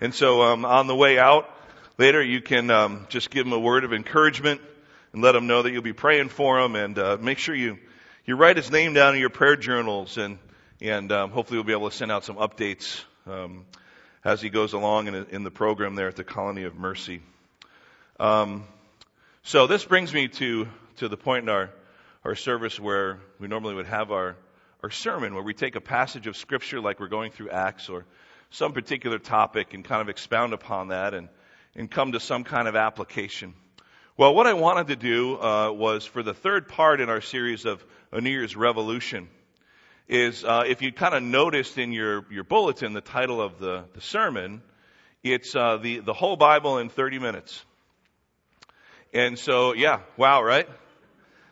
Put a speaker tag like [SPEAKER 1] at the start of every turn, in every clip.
[SPEAKER 1] And so um, on the way out later, you can um, just give them a word of encouragement and let them know that you'll be praying for them, and uh, make sure you you write his name down in your prayer journals, and and um, hopefully we'll be able to send out some updates um, as he goes along in, in the program there at the Colony of Mercy. Um, so this brings me to to the point in our our service where we normally would have our our sermon, where we take a passage of scripture like we're going through Acts or some particular topic and kind of expound upon that and, and come to some kind of application. Well, what I wanted to do uh, was for the third part in our series of A New Year's Revolution is uh, if you kind of noticed in your, your bulletin the title of the, the sermon, it's uh, the, the whole Bible in 30 minutes. And so, yeah, wow, right?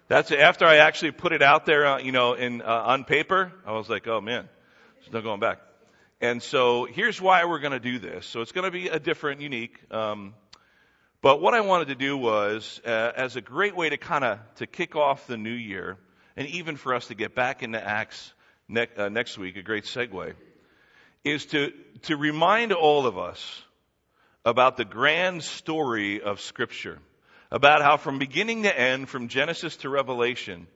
[SPEAKER 1] That's after I actually put it out there, uh, you know, in uh, on paper. I was like, oh man, there's no going back. And so here's why we're going to do this. So it's going to be a different, unique. Um, but what I wanted to do was, uh, as a great way to kind of to kick off the new year, and even for us to get back into Acts ne- uh, next week, a great segue, is to to remind all of us about the grand story of Scripture about how from beginning to end, from Genesis to Revelation,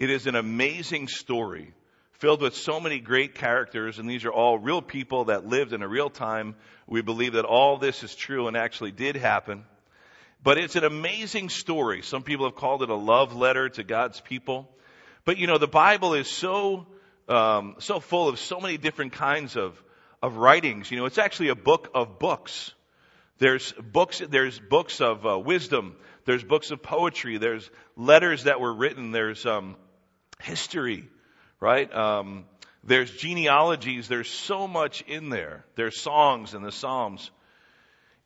[SPEAKER 1] it is an amazing story filled with so many great characters, and these are all real people that lived in a real time. We believe that all this is true and actually did happen. But it's an amazing story. Some people have called it a love letter to God's people. But you know, the Bible is so um, so full of so many different kinds of of writings. You know, it's actually a book of books. There's books. There's books of uh, wisdom. There's books of poetry. There's letters that were written. There's um, history, right? Um, there's genealogies. There's so much in there. There's songs and the Psalms.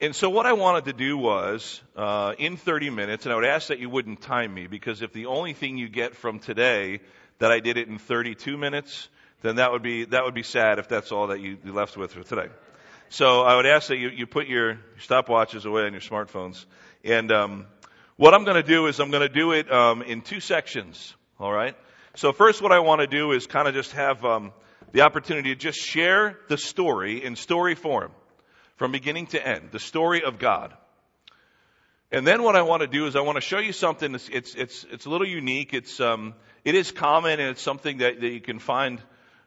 [SPEAKER 1] And so what I wanted to do was, uh, in 30 minutes, and I would ask that you wouldn't time me, because if the only thing you get from today that I did it in 32 minutes, then that would be that would be sad if that's all that you, you left with for today. So I would ask that you, you put your stopwatches away on your smartphones, and um, what I'm going to do is I'm going to do it um, in two sections. All right. So first, what I want to do is kind of just have um, the opportunity to just share the story in story form, from beginning to end, the story of God. And then what I want to do is I want to show you something. It's it's it's a little unique. It's um it is common and it's something that, that you can find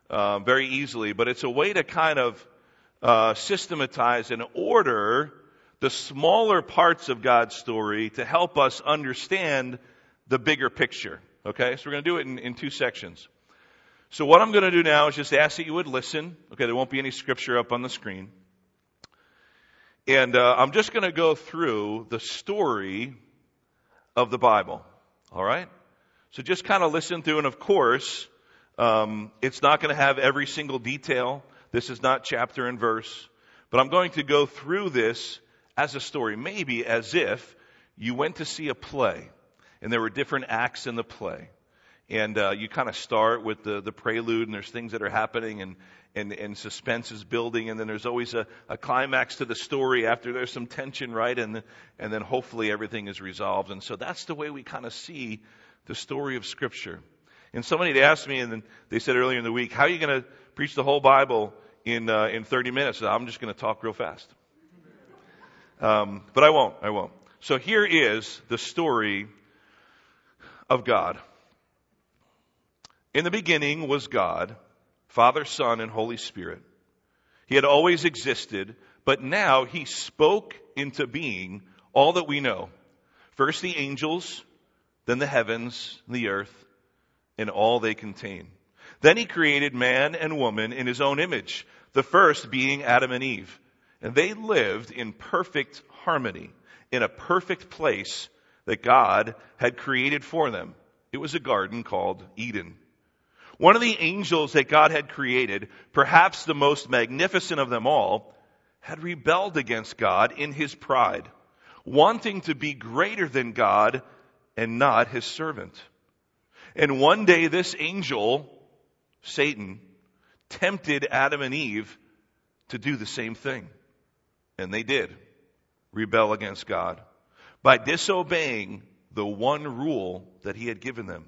[SPEAKER 1] uh, very easily. But it's a way to kind of uh, systematize and order the smaller parts of God's story to help us understand the bigger picture. Okay, so we're going to do it in, in two sections. So what I'm going to do now is just ask that you would listen. Okay, there won't be any scripture up on the screen. And uh, I'm just going to go through the story of the Bible. All right? So just kind of listen through, and of course, um, it's not going to have every single detail. This is not chapter and verse. But I'm going to go through this as a story, maybe as if you went to see a play and there were different acts in the play. And uh, you kind of start with the, the prelude, and there's things that are happening, and, and, and suspense is building, and then there's always a, a climax to the story after there's some tension, right? And, and then hopefully everything is resolved. And so that's the way we kind of see the story of Scripture. And somebody had asked me, and they said earlier in the week, how are you going to preach the whole Bible in, uh, in 30 minutes? I'm just going to talk real fast. Um, but I won't. I won't. So here is the story of God. In the beginning was God, Father, Son, and Holy Spirit. He had always existed, but now he spoke into being all that we know. First the angels, then the heavens, the earth, and all they contain. Then he created man and woman in his own image, the first being Adam and Eve. And they lived in perfect harmony, in a perfect place that God had created for them. It was a garden called Eden. One of the angels that God had created, perhaps the most magnificent of them all, had rebelled against God in his pride, wanting to be greater than God and not his servant. And one day this angel, Satan, tempted Adam and Eve to do the same thing. And they did rebel against God by disobeying the one rule that he had given them.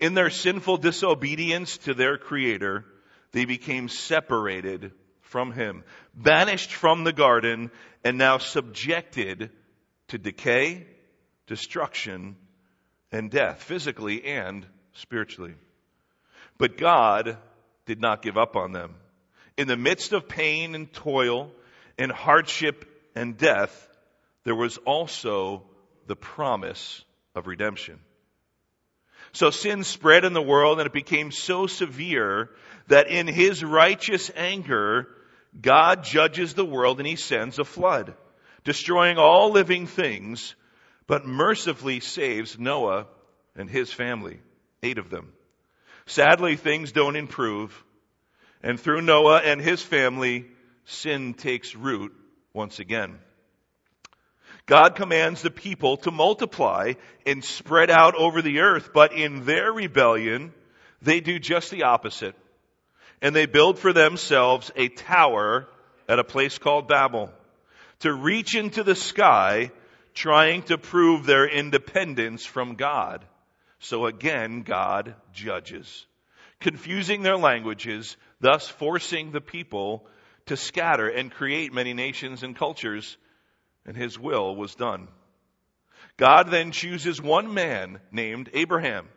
[SPEAKER 1] In their sinful disobedience to their creator, they became separated from him, banished from the garden, and now subjected to decay, destruction, and death, physically and spiritually. But God did not give up on them. In the midst of pain and toil and hardship and death, there was also the promise of redemption. So sin spread in the world and it became so severe that in his righteous anger, God judges the world and he sends a flood, destroying all living things, but mercifully saves Noah and his family, eight of them. Sadly, things don't improve, and through Noah and his family, sin takes root once again. God commands the people to multiply and spread out over the earth, but in their rebellion, they do just the opposite. And they build for themselves a tower at a place called Babel to reach into the sky, trying to prove their independence from God. So again, God judges, confusing their languages, thus forcing the people to scatter and create many nations and cultures and his will was done. God then chooses one man named Abraham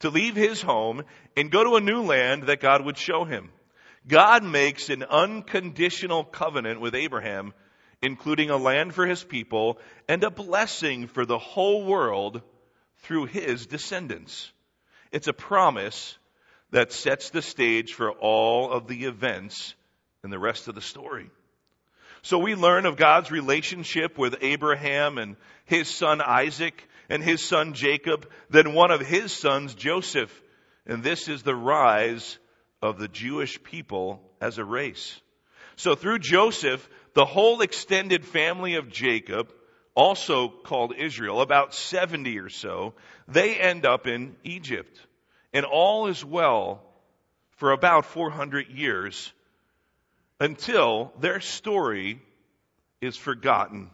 [SPEAKER 1] to leave his home and go to a new land that God would show him. God makes an unconditional covenant with Abraham, including a land for his people and a blessing for the whole world through his descendants. It's a promise that sets the stage for all of the events in the rest of the story. So we learn of God's relationship with Abraham and his son Isaac and his son Jacob, then one of his sons, Joseph. And this is the rise of the Jewish people as a race. So through Joseph, the whole extended family of Jacob, also called Israel, about 70 or so, they end up in Egypt. And all is well for about 400 years until their story is forgotten.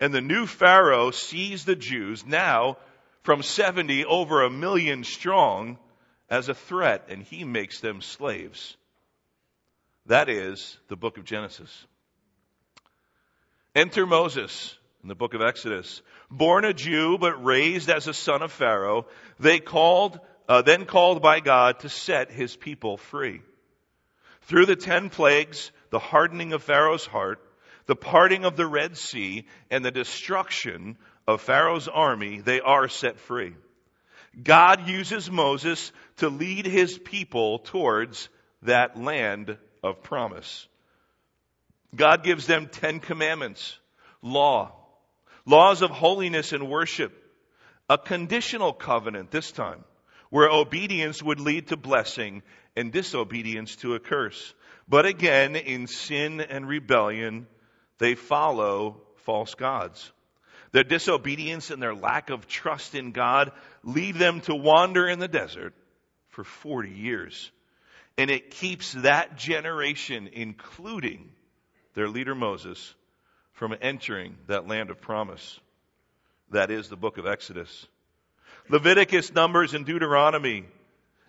[SPEAKER 1] And the new Pharaoh sees the Jews now from 70 over a million strong as a threat and he makes them slaves. That is the book of Genesis. Enter Moses in the book of Exodus. Born a Jew but raised as a son of Pharaoh, they called, uh, then called by God to set his people free. Through the ten plagues, the hardening of Pharaoh's heart, the parting of the Red Sea, and the destruction of Pharaoh's army, they are set free. God uses Moses to lead his people towards that land of promise. God gives them Ten Commandments, law, laws of holiness and worship, a conditional covenant this time, where obedience would lead to blessing and disobedience to a curse. But again, in sin and rebellion, they follow false gods. Their disobedience and their lack of trust in God lead them to wander in the desert for 40 years. And it keeps that generation, including their leader Moses, from entering that land of promise. That is the book of Exodus. Leviticus, Numbers, and Deuteronomy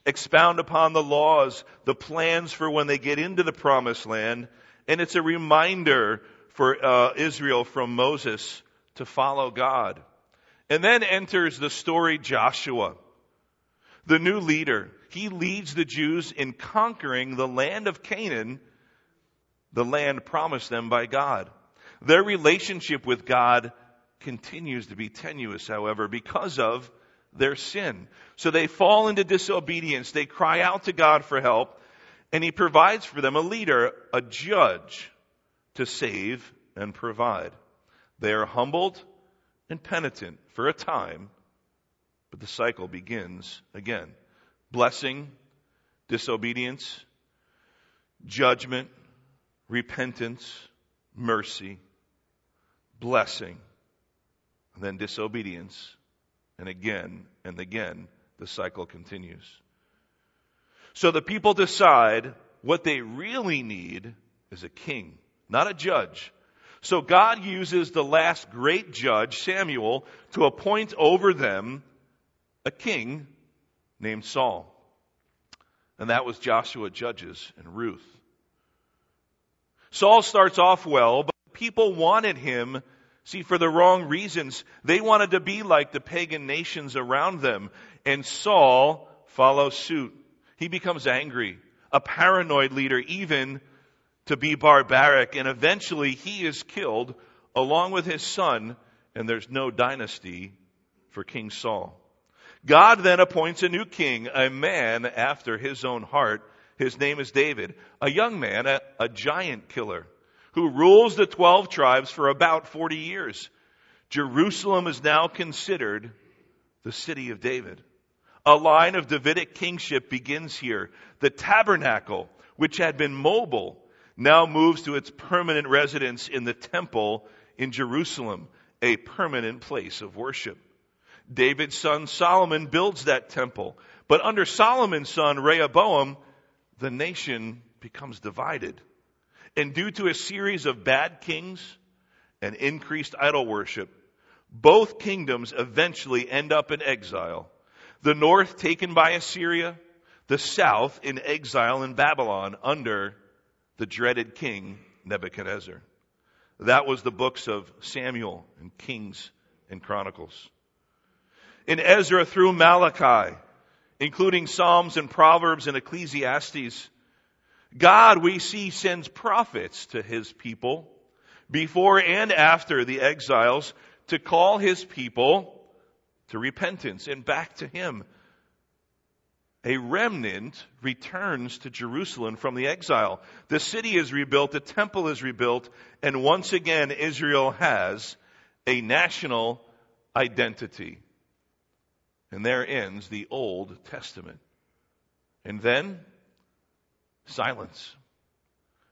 [SPEAKER 1] expound upon the laws, the plans for when they get into the promised land, and it's a reminder for uh, Israel from Moses to follow God. And then enters the story Joshua, the new leader. He leads the Jews in conquering the land of Canaan, the land promised them by God. Their relationship with God continues to be tenuous, however, because of their sin. So they fall into disobedience. They cry out to God for help, and He provides for them a leader, a judge, to save and provide. They are humbled and penitent for a time, but the cycle begins again. Blessing, disobedience, judgment, repentance, mercy, blessing, and then disobedience, and again and again the cycle continues. So the people decide what they really need is a king, not a judge. So God uses the last great judge, Samuel, to appoint over them a king named Saul. And that was Joshua, Judges, and Ruth. Saul starts off well, but people wanted him, see, for the wrong reasons. They wanted to be like the pagan nations around them. And Saul follows suit. He becomes angry, a paranoid leader, even to be barbaric, and eventually he is killed along with his son, and there's no dynasty for King Saul. God then appoints a new king, a man after his own heart. His name is David, a young man, a, a giant killer, who rules the 12 tribes for about 40 years. Jerusalem is now considered the city of David. A line of Davidic kingship begins here. The tabernacle, which had been mobile, now moves to its permanent residence in the temple in Jerusalem, a permanent place of worship. David's son Solomon builds that temple. But under Solomon's son Rehoboam, the nation becomes divided. And due to a series of bad kings and increased idol worship, both kingdoms eventually end up in exile. The north taken by Assyria, the south in exile in Babylon under the dreaded king Nebuchadnezzar. That was the books of Samuel and Kings and Chronicles. In Ezra through Malachi, including Psalms and Proverbs and Ecclesiastes, God, we see, sends prophets to his people before and after the exiles to call his people to repentance and back to him a remnant returns to Jerusalem from the exile. The city is rebuilt, the temple is rebuilt, and once again Israel has a national identity. And there ends the Old Testament. And then, silence.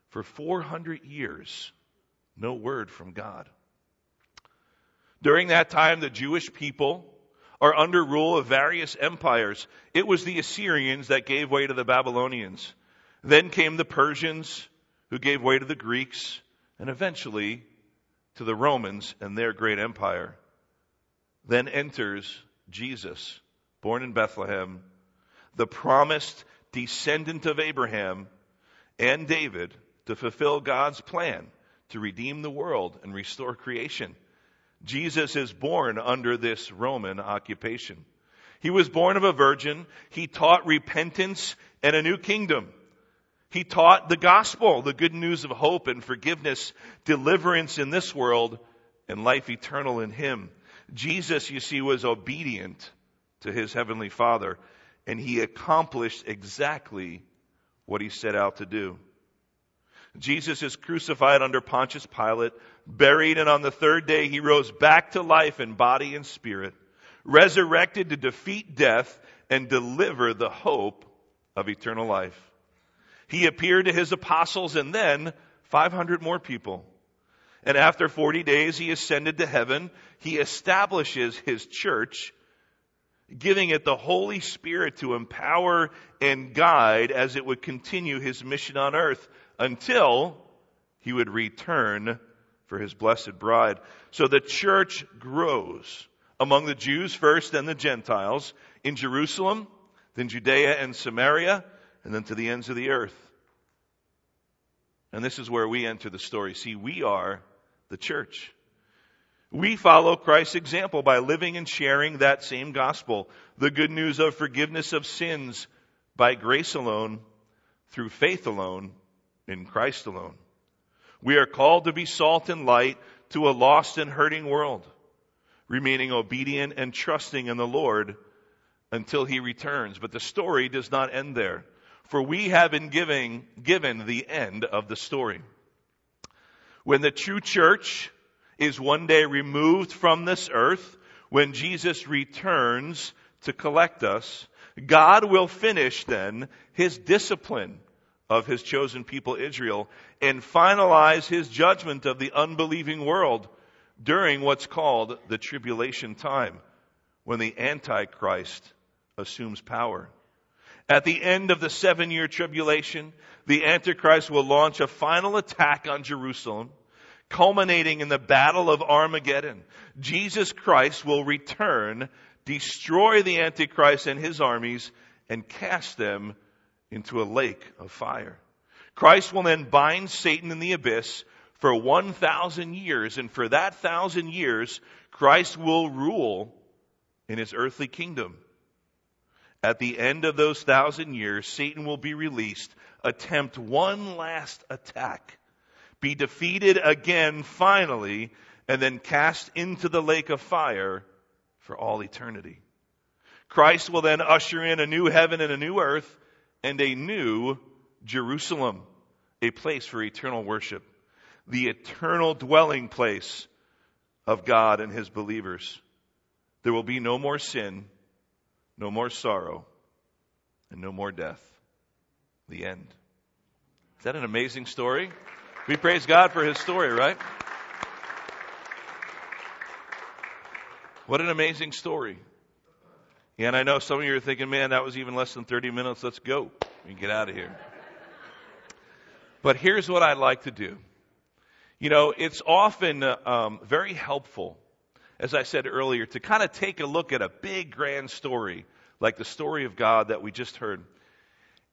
[SPEAKER 1] For 400 years, no word from God. During that time, the Jewish people are under rule of various empires. It was the Assyrians that gave way to the Babylonians. Then came the Persians, who gave way to the Greeks, and eventually to the Romans and their great empire. Then enters Jesus, born in Bethlehem, the promised descendant of Abraham and David to fulfill God's plan to redeem the world and restore creation. Jesus is born under this Roman occupation. He was born of a virgin. He taught repentance and a new kingdom. He taught the gospel, the good news of hope and forgiveness, deliverance in this world, and life eternal in Him. Jesus, you see, was obedient to His Heavenly Father, and He accomplished exactly what He set out to do. Jesus is crucified under Pontius Pilate, buried, and on the third day he rose back to life in body and spirit, resurrected to defeat death and deliver the hope of eternal life. He appeared to his apostles and then 500 more people. And after 40 days, he ascended to heaven. He establishes his church, giving it the Holy Spirit to empower and guide as it would continue his mission on earth until he would return for his blessed bride. So the church grows among the Jews first, then the Gentiles, in Jerusalem, then Judea and Samaria, and then to the ends of the earth. And this is where we enter the story. See, we are the church. We follow Christ's example by living and sharing that same gospel, the good news of forgiveness of sins by grace alone, through faith alone, in Christ alone. We are called to be salt and light to a lost and hurting world, remaining obedient and trusting in the Lord until he returns. But the story does not end there, for we have been giving, given the end of the story. When the true church is one day removed from this earth, when Jesus returns to collect us, God will finish then his discipline of his chosen people Israel and finalize his judgment of the unbelieving world during what's called the tribulation time when the Antichrist assumes power. At the end of the seven year tribulation, the Antichrist will launch a final attack on Jerusalem, culminating in the battle of Armageddon. Jesus Christ will return, destroy the Antichrist and his armies, and cast them into a lake of fire. Christ will then bind Satan in the abyss for 1,000 years, and for that thousand years, Christ will rule in his earthly kingdom. At the end of those thousand years, Satan will be released, attempt one last attack, be defeated again finally, and then cast into the lake of fire for all eternity. Christ will then usher in a new heaven and a new earth and a new Jerusalem, a place for eternal worship, the eternal dwelling place of God and his believers. There will be no more sin, no more sorrow, and no more death. The end. Is that an amazing story? We praise God for his story, right? What an amazing story. And I know some of you are thinking, man, that was even less than 30 minutes. Let's go. Can get out of here. But here's what I'd like to do. You know, it's often um, very helpful, as I said earlier, to kind of take a look at a big, grand story, like the story of God that we just heard,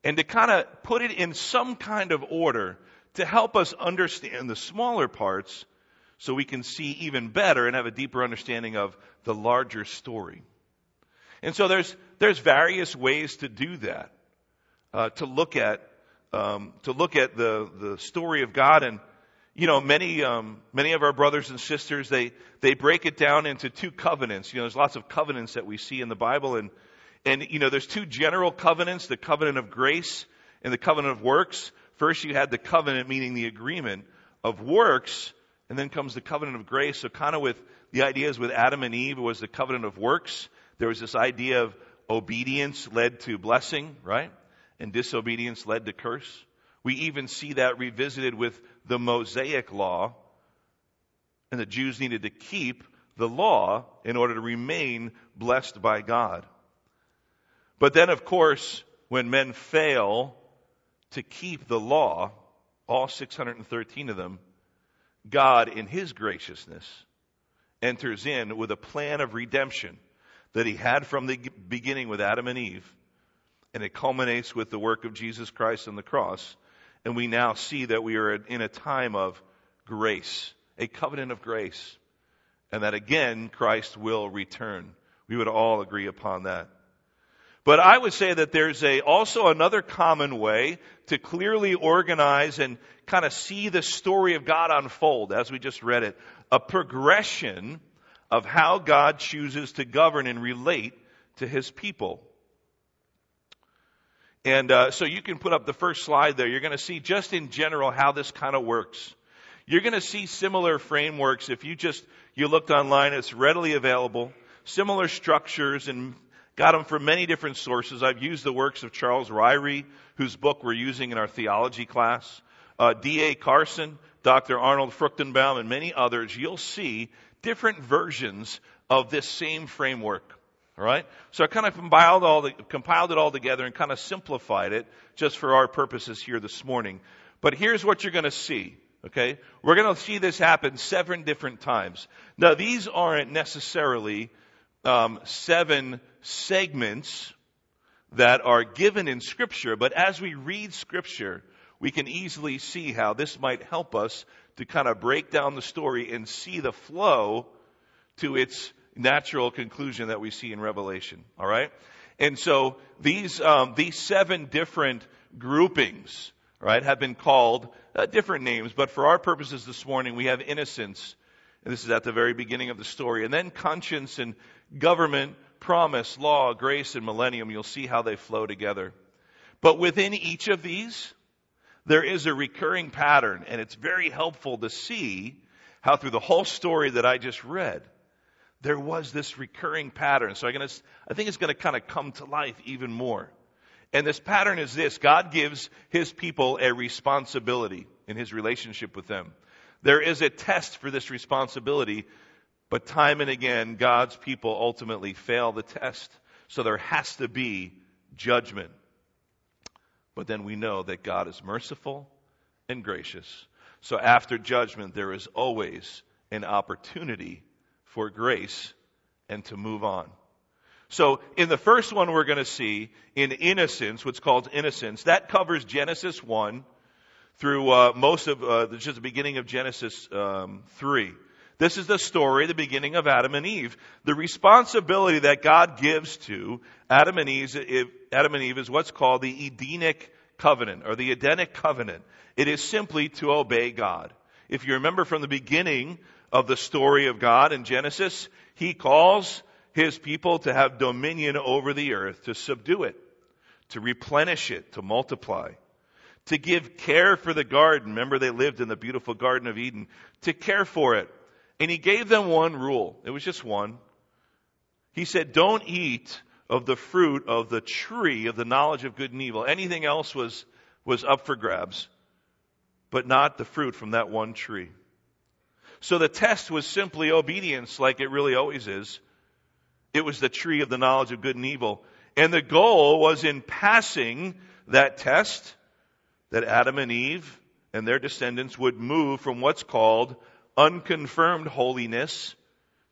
[SPEAKER 1] and to kind of put it in some kind of order to help us understand the smaller parts so we can see even better and have a deeper understanding of the larger story. And so there's, there's various ways to do that, uh, to look at, um, to look at the, the story of God and, you know, many, um, many of our brothers and sisters, they, they break it down into two covenants. You know, there's lots of covenants that we see in the Bible and, and, you know, there's two general covenants, the covenant of grace and the covenant of works. First, you had the covenant, meaning the agreement of works, and then comes the covenant of grace. So kind of with the ideas with Adam and Eve was the covenant of works. There was this idea of obedience led to blessing, right? And disobedience led to curse. We even see that revisited with the Mosaic law. And the Jews needed to keep the law in order to remain blessed by God. But then, of course, when men fail to keep the law, all 613 of them, God, in His graciousness, enters in with a plan of redemption that He had from the beginning with Adam and Eve. And it culminates with the work of Jesus Christ on the cross. And we now see that we are in a time of grace, a covenant of grace. And that again, Christ will return. We would all agree upon that. But I would say that there's a, also another common way to clearly organize and kind of see the story of God unfold as we just read it. A progression of how God chooses to govern and relate to his people. And uh, so you can put up the first slide there. You're going to see just in general how this kind of works. You're going to see similar frameworks if you just you looked online. It's readily available. Similar structures and Got them from many different sources. I've used the works of Charles Ryrie, whose book we're using in our theology class, uh, D.A. Carson, Dr. Arnold Fruchtenbaum, and many others. You'll see different versions of this same framework. All right? So I kind of compiled, all the, compiled it all together and kind of simplified it just for our purposes here this morning. But here's what you're going to see. Okay? We're going to see this happen seven different times. Now, these aren't necessarily um, seven segments that are given in Scripture, but as we read Scripture, we can easily see how this might help us to kind of break down the story and see the flow to its natural conclusion that we see in Revelation. All right, and so these um, these seven different groupings, right, have been called uh, different names, but for our purposes this morning, we have innocence, and this is at the very beginning of the story, and then conscience and government promise, law, grace, and millennium, you'll see how they flow together. But within each of these, there is a recurring pattern, and it's very helpful to see how through the whole story that I just read, there was this recurring pattern. So I'm gonna, I think it's going to kind of come to life even more. And this pattern is this God gives his people a responsibility in his relationship with them. There is a test for this responsibility but time and again, God's people ultimately fail the test. So there has to be judgment. But then we know that God is merciful and gracious. So after judgment, there is always an opportunity for grace and to move on. So in the first one we're going to see in innocence, what's called innocence, that covers Genesis 1 through uh, most of uh, just the beginning of Genesis um, 3. This is the story, the beginning of Adam and Eve. The responsibility that God gives to Adam and Eve, Adam and Eve is what's called the Edenic covenant or the Edenic covenant. It is simply to obey God. If you remember from the beginning of the story of God in Genesis, He calls His people to have dominion over the earth, to subdue it, to replenish it, to multiply to give care for the garden. Remember, they lived in the beautiful Garden of Eden. To care for it, and he gave them one rule. It was just one. He said, don't eat of the fruit of the tree of the knowledge of good and evil. Anything else was, was up for grabs, but not the fruit from that one tree. So the test was simply obedience, like it really always is. It was the tree of the knowledge of good and evil. And the goal was in passing that test that Adam and Eve and their descendants would move from what's called unconfirmed holiness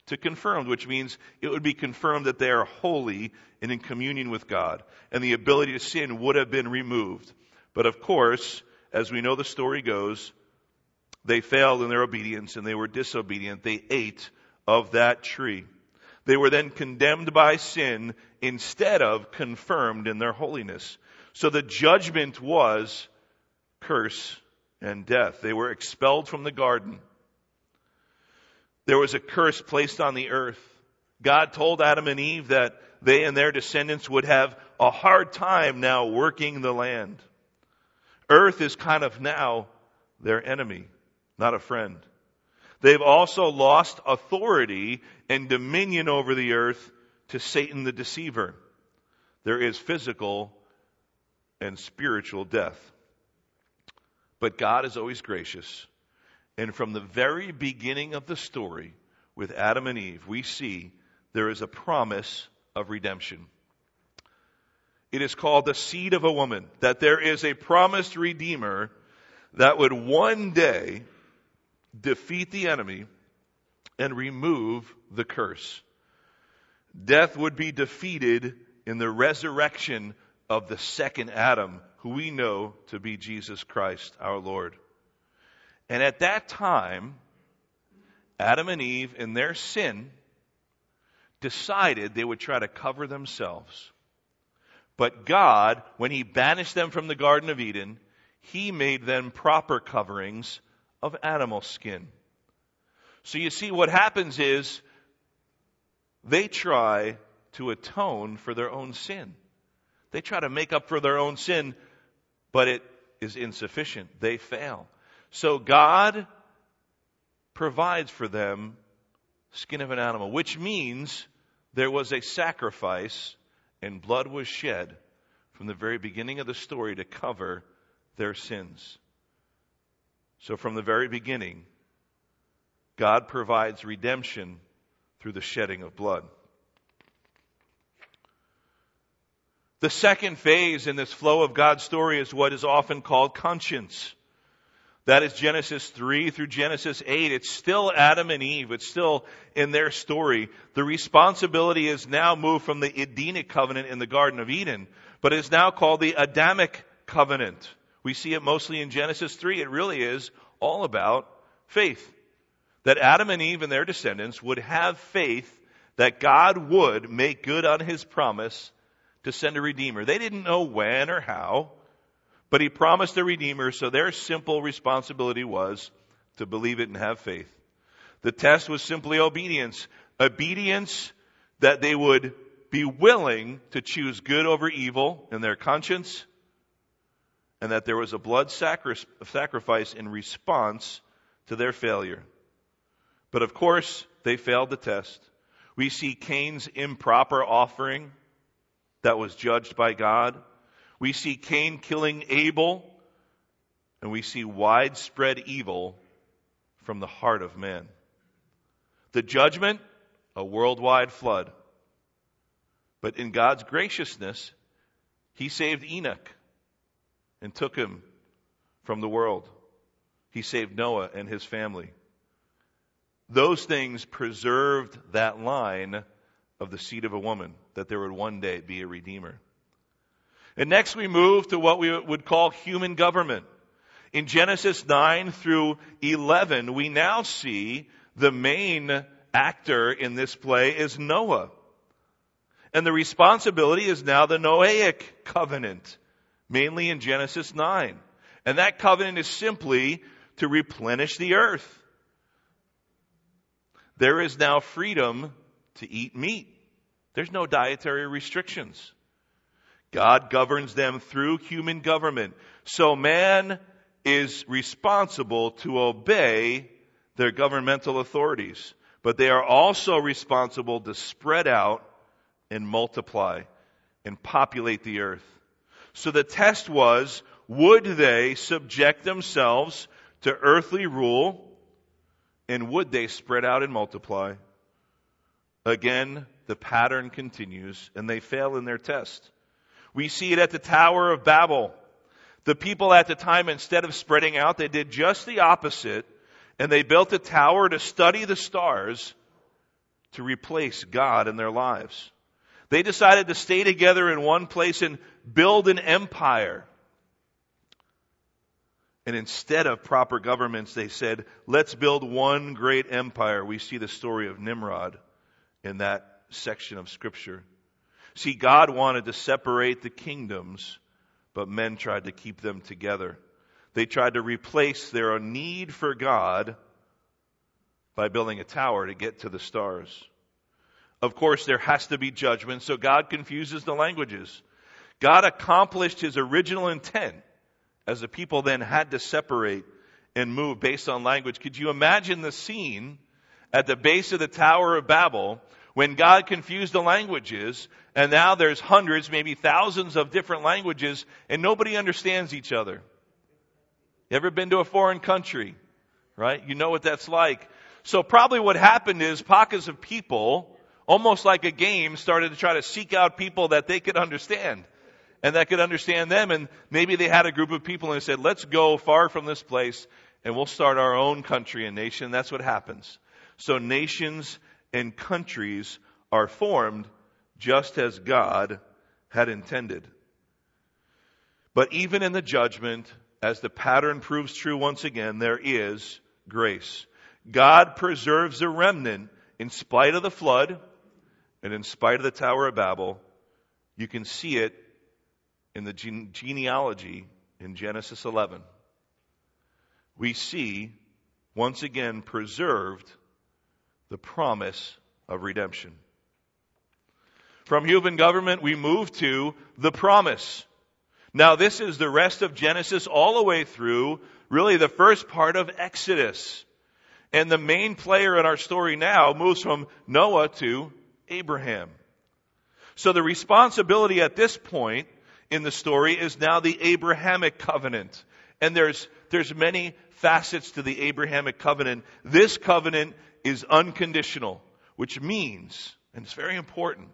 [SPEAKER 1] to confirmed, which means it would be confirmed that they are holy and in communion with God. And the ability to sin would have been removed. But of course, as we know the story goes, they failed in their obedience and they were disobedient. They ate of that tree. They were then condemned by sin instead of confirmed in their holiness. So the judgment was curse and death. They were expelled from the garden. There was a curse placed on the earth. God told Adam and Eve that they and their descendants would have a hard time now working the land. Earth is kind of now their enemy, not a friend. They've also lost authority and dominion over the earth to Satan the deceiver. There is physical and spiritual death. But God is always gracious. And from the very beginning of the story with Adam and Eve, we see there is a promise of redemption. It is called the seed of a woman, that there is a promised redeemer that would one day defeat the enemy and remove the curse. Death would be defeated in the resurrection of the second Adam, who we know to be Jesus Christ, our Lord. And at that time, Adam and Eve, in their sin, decided they would try to cover themselves. But God, when He banished them from the Garden of Eden, He made them proper coverings of animal skin. So you see, what happens is they try to atone for their own sin. They try to make up for their own sin, but it is insufficient. They fail. So God provides for them skin of an animal, which means there was a sacrifice and blood was shed from the very beginning of the story to cover their sins. So from the very beginning, God provides redemption through the shedding of blood. The second phase in this flow of God's story is what is often called conscience. That is Genesis 3 through Genesis 8. It's still Adam and Eve. It's still in their story. The responsibility is now moved from the Edenic covenant in the Garden of Eden, but is now called the Adamic covenant. We see it mostly in Genesis 3. It really is all about faith. That Adam and Eve and their descendants would have faith that God would make good on his promise to send a redeemer. They didn't know when or how. But he promised a redeemer, so their simple responsibility was to believe it and have faith. The test was simply obedience. Obedience that they would be willing to choose good over evil in their conscience, and that there was a blood sacrifice in response to their failure. But of course, they failed the test. We see Cain's improper offering that was judged by God. We see Cain killing Abel, and we see widespread evil from the heart of man. The judgment, a worldwide flood. But in God's graciousness, He saved Enoch and took him from the world. He saved Noah and his family. Those things preserved that line of the seed of a woman, that there would one day be a redeemer. And next we move to what we would call human government. In Genesis 9 through 11, we now see the main actor in this play is Noah. And the responsibility is now the Noahic covenant, mainly in Genesis 9. And that covenant is simply to replenish the earth. There is now freedom to eat meat. There's no dietary restrictions. God governs them through human government. So man is responsible to obey their governmental authorities, but they are also responsible to spread out and multiply and populate the earth. So the test was, would they subject themselves to earthly rule and would they spread out and multiply? Again, the pattern continues and they fail in their test. We see it at the Tower of Babel. The people at the time, instead of spreading out, they did just the opposite and they built a tower to study the stars to replace God in their lives. They decided to stay together in one place and build an empire. And instead of proper governments, they said, let's build one great empire. We see the story of Nimrod in that section of scripture. See, God wanted to separate the kingdoms, but men tried to keep them together. They tried to replace their need for God by building a tower to get to the stars. Of course, there has to be judgment, so God confuses the languages. God accomplished his original intent as the people then had to separate and move based on language. Could you imagine the scene at the base of the Tower of Babel when God confused the languages and now there's hundreds, maybe thousands of different languages and nobody understands each other? You ever been to a foreign country? Right? You know what that's like. So probably what happened is pockets of people, almost like a game, started to try to seek out people that they could understand and that could understand them. And maybe they had a group of people and they said, let's go far from this place and we'll start our own country and nation. That's what happens. So nations and countries are formed just as God had intended. But even in the judgment, as the pattern proves true once again, there is grace. God preserves a remnant in spite of the flood and in spite of the Tower of Babel. You can see it in the gene- genealogy in Genesis 11. We see, once again, preserved the promise of redemption. From human government, we move to the promise. Now, this is the rest of Genesis all the way through, really the first part of Exodus. And the main player in our story now moves from Noah to Abraham. So the responsibility at this point in the story is now the Abrahamic covenant. And there's, there's many facets to the Abrahamic covenant. This covenant is unconditional, which means, and it's very important,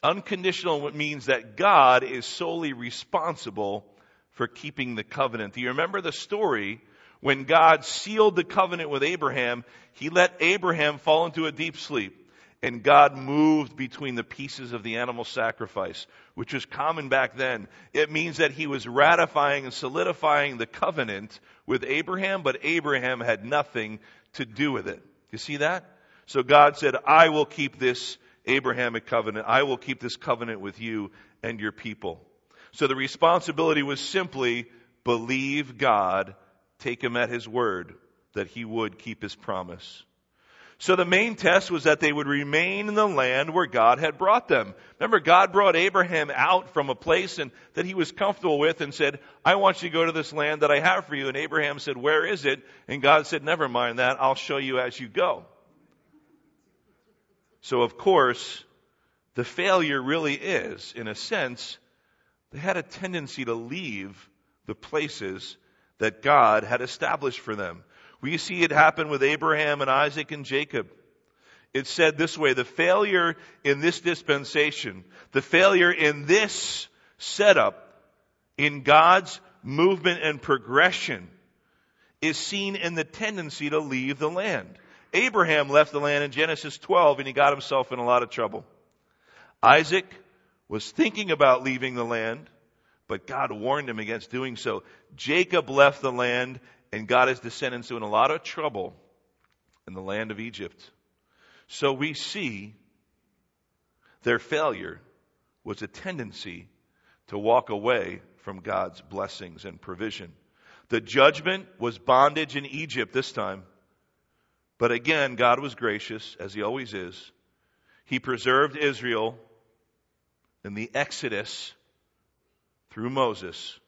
[SPEAKER 1] unconditional means that God is solely responsible for keeping the covenant. Do you remember the story when God sealed the covenant with Abraham, he let Abraham fall into a deep sleep. And God moved between the pieces of the animal sacrifice, which was common back then. It means that he was ratifying and solidifying the covenant with Abraham, but Abraham had nothing to do with it. You see that? So God said, I will keep this Abrahamic covenant. I will keep this covenant with you and your people. So the responsibility was simply believe God take him at his word that he would keep his promise. So the main test was that they would remain in the land where God had brought them. Remember, God brought Abraham out from a place and, that he was comfortable with and said, I want you to go to this land that I have for you. And Abraham said, where is it? And God said, never mind that. I'll show you as you go. So of course, the failure really is, in a sense, they had a tendency to leave the places that God had established for them. We see it happen with Abraham and Isaac and Jacob. It's said this way, the failure in this dispensation, the failure in this setup, in God's movement and progression, is seen in the tendency to leave the land. Abraham left the land in Genesis 12 and he got himself in a lot of trouble. Isaac was thinking about leaving the land, but God warned him against doing so. Jacob left the land and God his descendants in a lot of trouble in the land of Egypt. So we see their failure was a tendency to walk away from God's blessings and provision. The judgment was bondage in Egypt this time. But again, God was gracious, as He always is. He preserved Israel in the Exodus through Moses.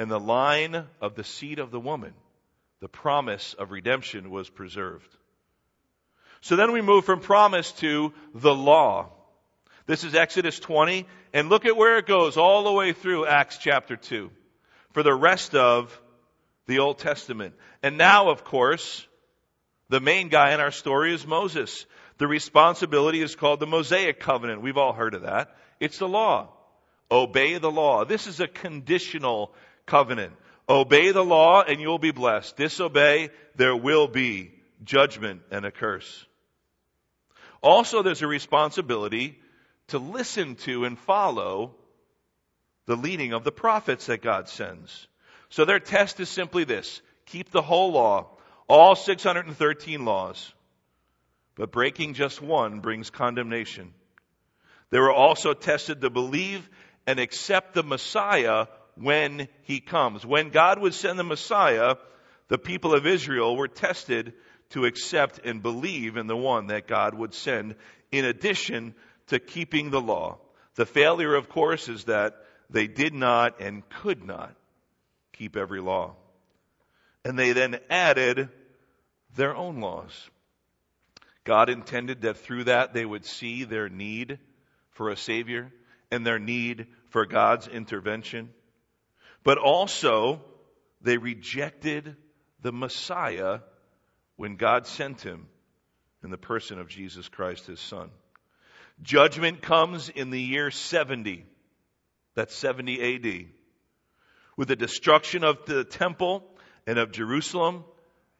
[SPEAKER 1] And the line of the seed of the woman, the promise of redemption was preserved. So then we move from promise to the law. This is Exodus 20, and look at where it goes all the way through Acts chapter 2 for the rest of the Old Testament. And now, of course, the main guy in our story is Moses. The responsibility is called the Mosaic covenant. We've all heard of that. It's the law. Obey the law. This is a conditional covenant. Obey the law and you'll be blessed. Disobey, there will be judgment and a curse. Also, there's a responsibility to listen to and follow the leading of the prophets that God sends. So their test is simply this. Keep the whole law, all 613 laws. But breaking just one brings condemnation. They were also tested to believe and accept the Messiah when he comes. When God would send the Messiah, the people of Israel were tested to accept and believe in the one that God would send in addition to keeping the law. The failure, of course, is that they did not and could not keep every law. And they then added their own laws. God intended that through that they would see their need for a Savior and their need for God's intervention. But also, they rejected the Messiah when God sent him in the person of Jesus Christ, his Son. Judgment comes in the year 70. That's 70 AD. With the destruction of the temple and of Jerusalem,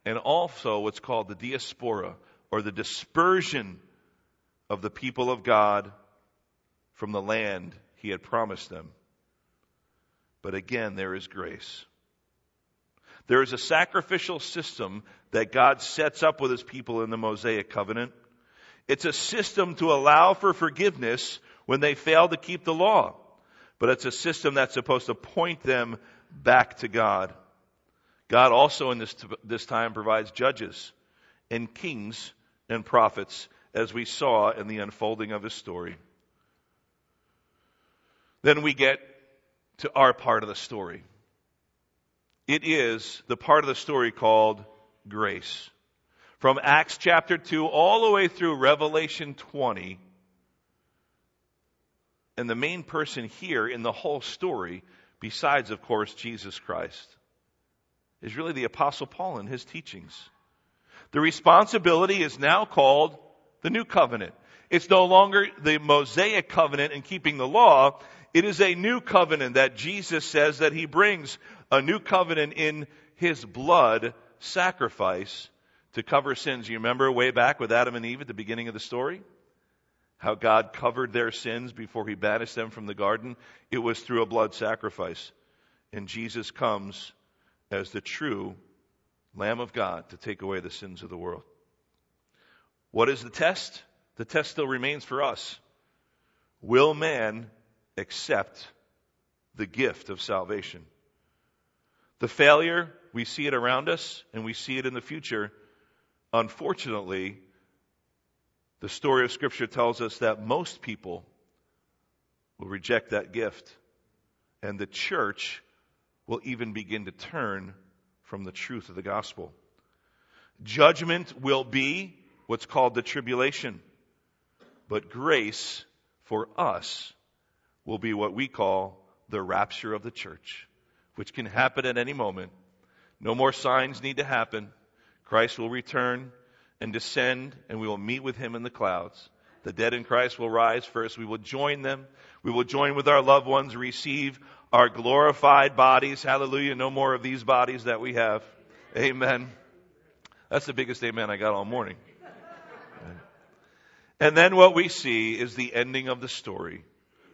[SPEAKER 1] and also what's called the diaspora, or the dispersion of the people of God from the land he had promised them. But again, there is grace. There is a sacrificial system that God sets up with his people in the Mosaic covenant. It's a system to allow for forgiveness when they fail to keep the law. But it's a system that's supposed to point them back to God. God also in this, this time provides judges and kings and prophets as we saw in the unfolding of his story. Then we get to our part of the story. It is the part of the story called grace. From Acts chapter 2 all the way through Revelation 20. And the main person here in the whole story, besides, of course, Jesus Christ, is really the Apostle Paul and his teachings. The responsibility is now called the New Covenant. It's no longer the Mosaic covenant in keeping the law. It is a new covenant that Jesus says that he brings a new covenant in his blood sacrifice to cover sins. You remember way back with Adam and Eve at the beginning of the story? How God covered their sins before he banished them from the garden? It was through a blood sacrifice. And Jesus comes as the true Lamb of God to take away the sins of the world. What is the test? The test still remains for us. Will man accept the gift of salvation? The failure, we see it around us and we see it in the future. Unfortunately, the story of Scripture tells us that most people will reject that gift, and the church will even begin to turn from the truth of the gospel. Judgment will be what's called the tribulation, but grace for us will be what we call the rapture of the church, which can happen at any moment. No more signs need to happen. Christ will return and descend, and we will meet with him in the clouds. The dead in Christ will rise first. We will join them. We will join with our loved ones, receive our glorified bodies. Hallelujah. No more of these bodies that we have. Amen. That's the biggest amen I got all morning. And then what we see is the ending of the story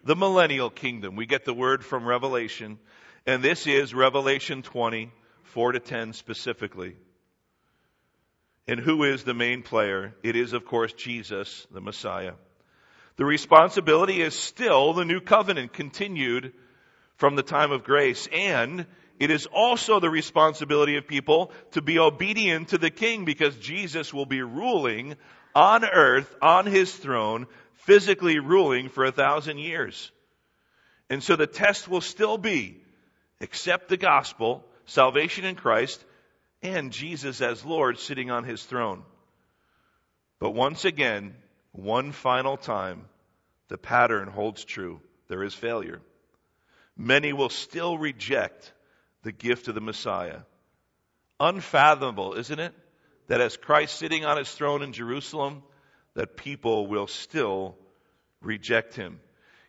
[SPEAKER 1] the millennial kingdom. We get the word from Revelation, and this is Revelation 20, 4 to 10 specifically. And who is the main player? It is, of course, Jesus, the Messiah. The responsibility is still the new covenant continued from the time of grace. And it is also the responsibility of people to be obedient to the king because Jesus will be ruling on earth, on his throne, physically ruling for a thousand years. And so the test will still be accept the gospel, salvation in Christ, and Jesus as Lord sitting on his throne. But once again, one final time, the pattern holds true. There is failure. Many will still reject the gift of the Messiah. Unfathomable, isn't it? That as Christ sitting on his throne in Jerusalem, that people will still reject him.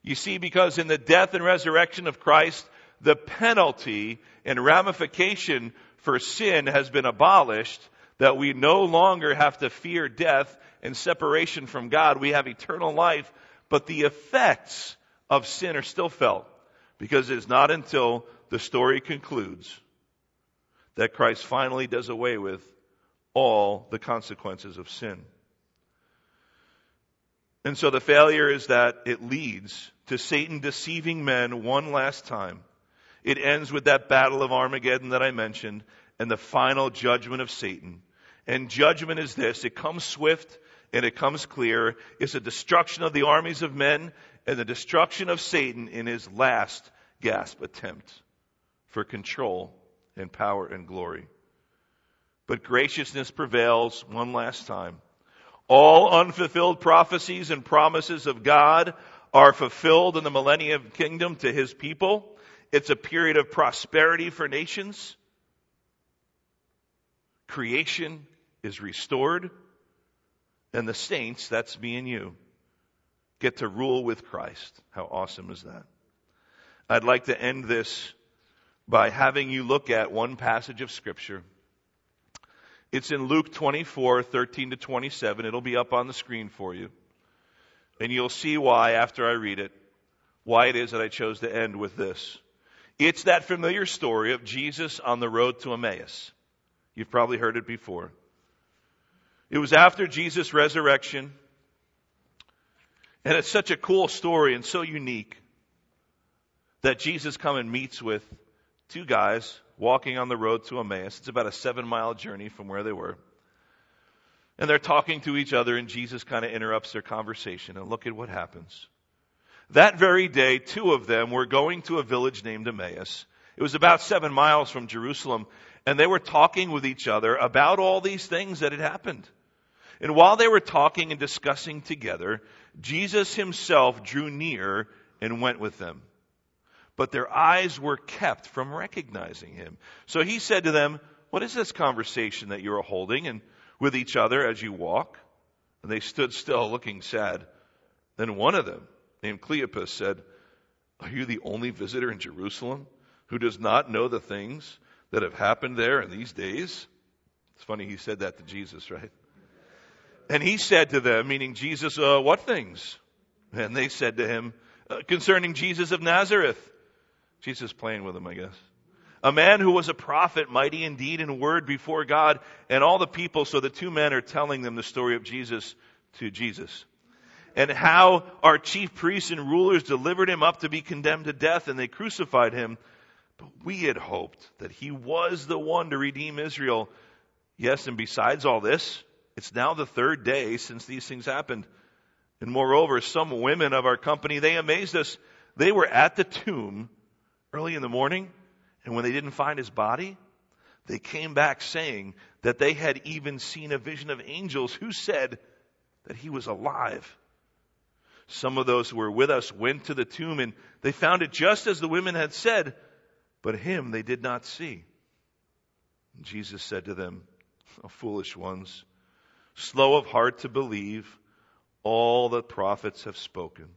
[SPEAKER 1] You see, because in the death and resurrection of Christ, the penalty and ramification for sin has been abolished, that we no longer have to fear death and separation from God. We have eternal life, but the effects of sin are still felt because it is not until the story concludes that Christ finally does away with all the consequences of sin. And so the failure is that it leads to Satan deceiving men one last time it ends with that battle of Armageddon that I mentioned and the final judgment of Satan. And judgment is this. It comes swift and it comes clear. It's a destruction of the armies of men and the destruction of Satan in his last gasp attempt for control and power and glory. But graciousness prevails one last time. All unfulfilled prophecies and promises of God are fulfilled in the millennium kingdom to his people. It's a period of prosperity for nations. Creation is restored. And the saints, that's me and you, get to rule with Christ. How awesome is that? I'd like to end this by having you look at one passage of Scripture. It's in Luke 24, 13 to 27. It'll be up on the screen for you. And you'll see why, after I read it, why it is that I chose to end with this. It's that familiar story of Jesus on the road to Emmaus. You've probably heard it before. It was after Jesus' resurrection. And it's such a cool story and so unique that Jesus comes and meets with two guys walking on the road to Emmaus. It's about a seven mile journey from where they were. And they're talking to each other and Jesus kind of interrupts their conversation and look at what happens. That very day, two of them were going to a village named Emmaus. It was about seven miles from Jerusalem, and they were talking with each other about all these things that had happened. And while they were talking and discussing together, Jesus himself drew near and went with them. But their eyes were kept from recognizing him. So he said to them, What is this conversation that you are holding and with each other as you walk? And they stood still, looking sad. Then one of them, named Cleopas said, Are you the only visitor in Jerusalem who does not know the things that have happened there in these days? It's funny he said that to Jesus, right? And he said to them, meaning Jesus, uh, what things? And they said to him, uh, concerning Jesus of Nazareth. Jesus playing with them, I guess. A man who was a prophet, mighty in deed and word before God and all the people. So the two men are telling them the story of Jesus to Jesus and how our chief priests and rulers delivered him up to be condemned to death and they crucified him. But we had hoped that he was the one to redeem Israel. Yes, and besides all this, it's now the third day since these things happened. And moreover, some women of our company, they amazed us. They were at the tomb early in the morning, and when they didn't find his body, they came back saying that they had even seen a vision of angels who said that he was alive. Some of those who were with us went to the tomb and they found it just as the women had said, but him they did not see. And Jesus said to them, oh, foolish ones, slow of heart to believe all the prophets have spoken.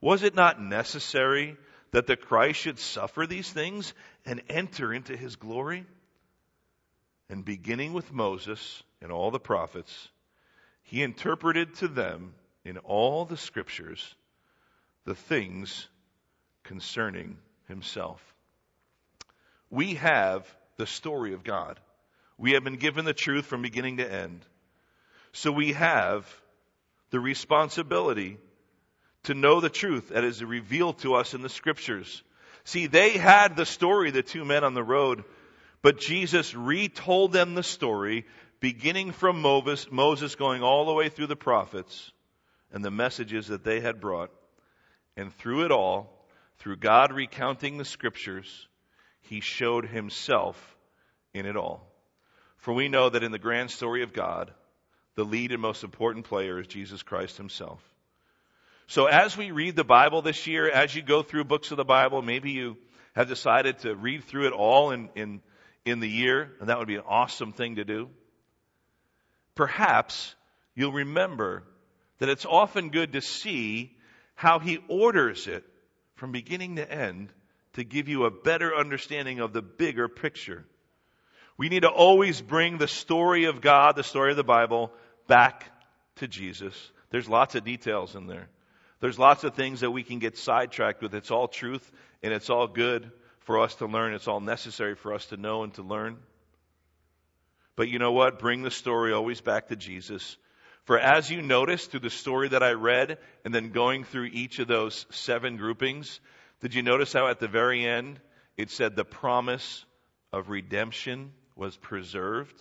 [SPEAKER 1] Was it not necessary that the Christ should suffer these things and enter into his glory? And beginning with Moses and all the prophets, he interpreted to them in all the scriptures the things concerning himself. We have the story of God. We have been given the truth from beginning to end. So we have the responsibility to know the truth that is revealed to us in the scriptures. See, they had the story, the two men on the road, but Jesus retold them the story, beginning from Moses, Moses going all the way through the prophets and the messages that they had brought. And through it all, through God recounting the scriptures, he showed himself in it all. For we know that in the grand story of God, the lead and most important player is Jesus Christ himself. So as we read the Bible this year, as you go through books of the Bible, maybe you have decided to read through it all in, in, in the year, and that would be an awesome thing to do. Perhaps you'll remember that it's often good to see how he orders it from beginning to end to give you a better understanding of the bigger picture. We need to always bring the story of God, the story of the Bible, back to Jesus. There's lots of details in there. There's lots of things that we can get sidetracked with. It's all truth and it's all good for us to learn. It's all necessary for us to know and to learn. But you know what? Bring the story always back to Jesus. For as you notice through the story that I read and then going through each of those seven groupings, did you notice how at the very end it said the promise of redemption was preserved?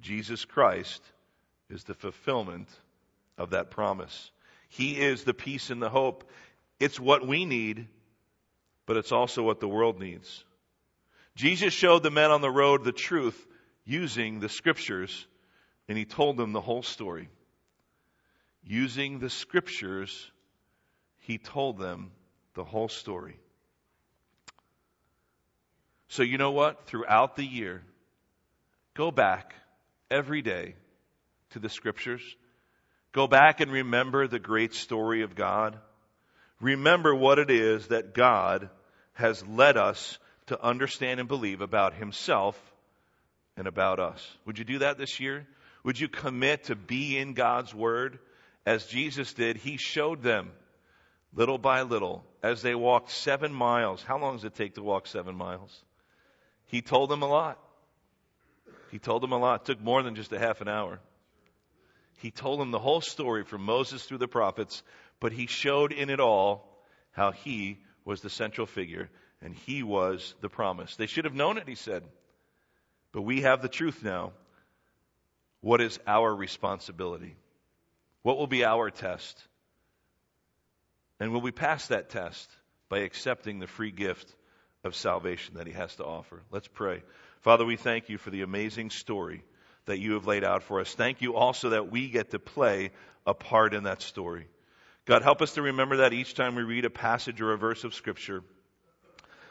[SPEAKER 1] Jesus Christ is the fulfillment of that promise. He is the peace and the hope. It's what we need, but it's also what the world needs. Jesus showed the men on the road the truth using the scriptures, and he told them the whole story. Using the scriptures, he told them the whole story. So, you know what? Throughout the year, go back every day to the scriptures. Go back and remember the great story of God. Remember what it is that God has led us to understand and believe about Himself and about us. Would you do that this year? Would you commit to be in God's Word? As Jesus did, He showed them little by little as they walked seven miles. How long does it take to walk seven miles? He told them a lot. He told them a lot. It took more than just a half an hour. He told them the whole story from Moses through the prophets, but he showed in it all how he was the central figure and he was the promise. They should have known it, he said. But we have the truth now. What is our responsibility? What will be our test? And will we pass that test by accepting the free gift of salvation that he has to offer? Let's pray. Father, we thank you for the amazing story that you have laid out for us. Thank you also that we get to play a part in that story. God, help us to remember that each time we read a passage or a verse of Scripture,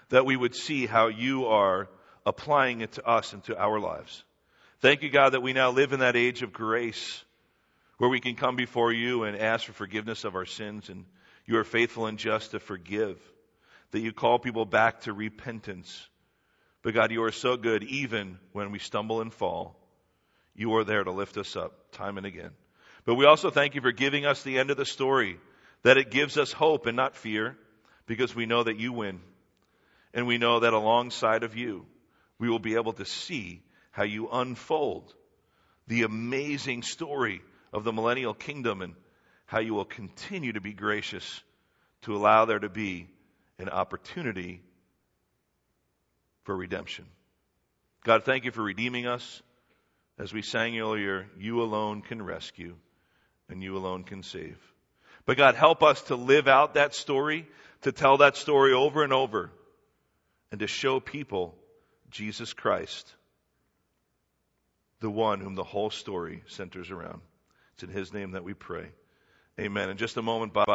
[SPEAKER 1] that we would see how you are applying it to us and to our lives. Thank you, God, that we now live in that age of grace where we can come before you and ask for forgiveness of our sins, and you are faithful and just to forgive, that you call people back to repentance. But God, you are so good even when we stumble and fall. You are there to lift us up time and again. But we also thank you for giving us the end of the story, that it gives us hope and not fear, because we know that you win. And we know that alongside of you, we will be able to see how you unfold the amazing story of the millennial kingdom and how you will continue to be gracious to allow there to be an opportunity for redemption. God, thank you for redeeming us. As we sang earlier, you alone can rescue and you alone can save. But God, help us to live out that story, to tell that story over and over, and to show people Jesus Christ, the one whom the whole story centers around. It's in His name that we pray. Amen. In just a moment, Bob.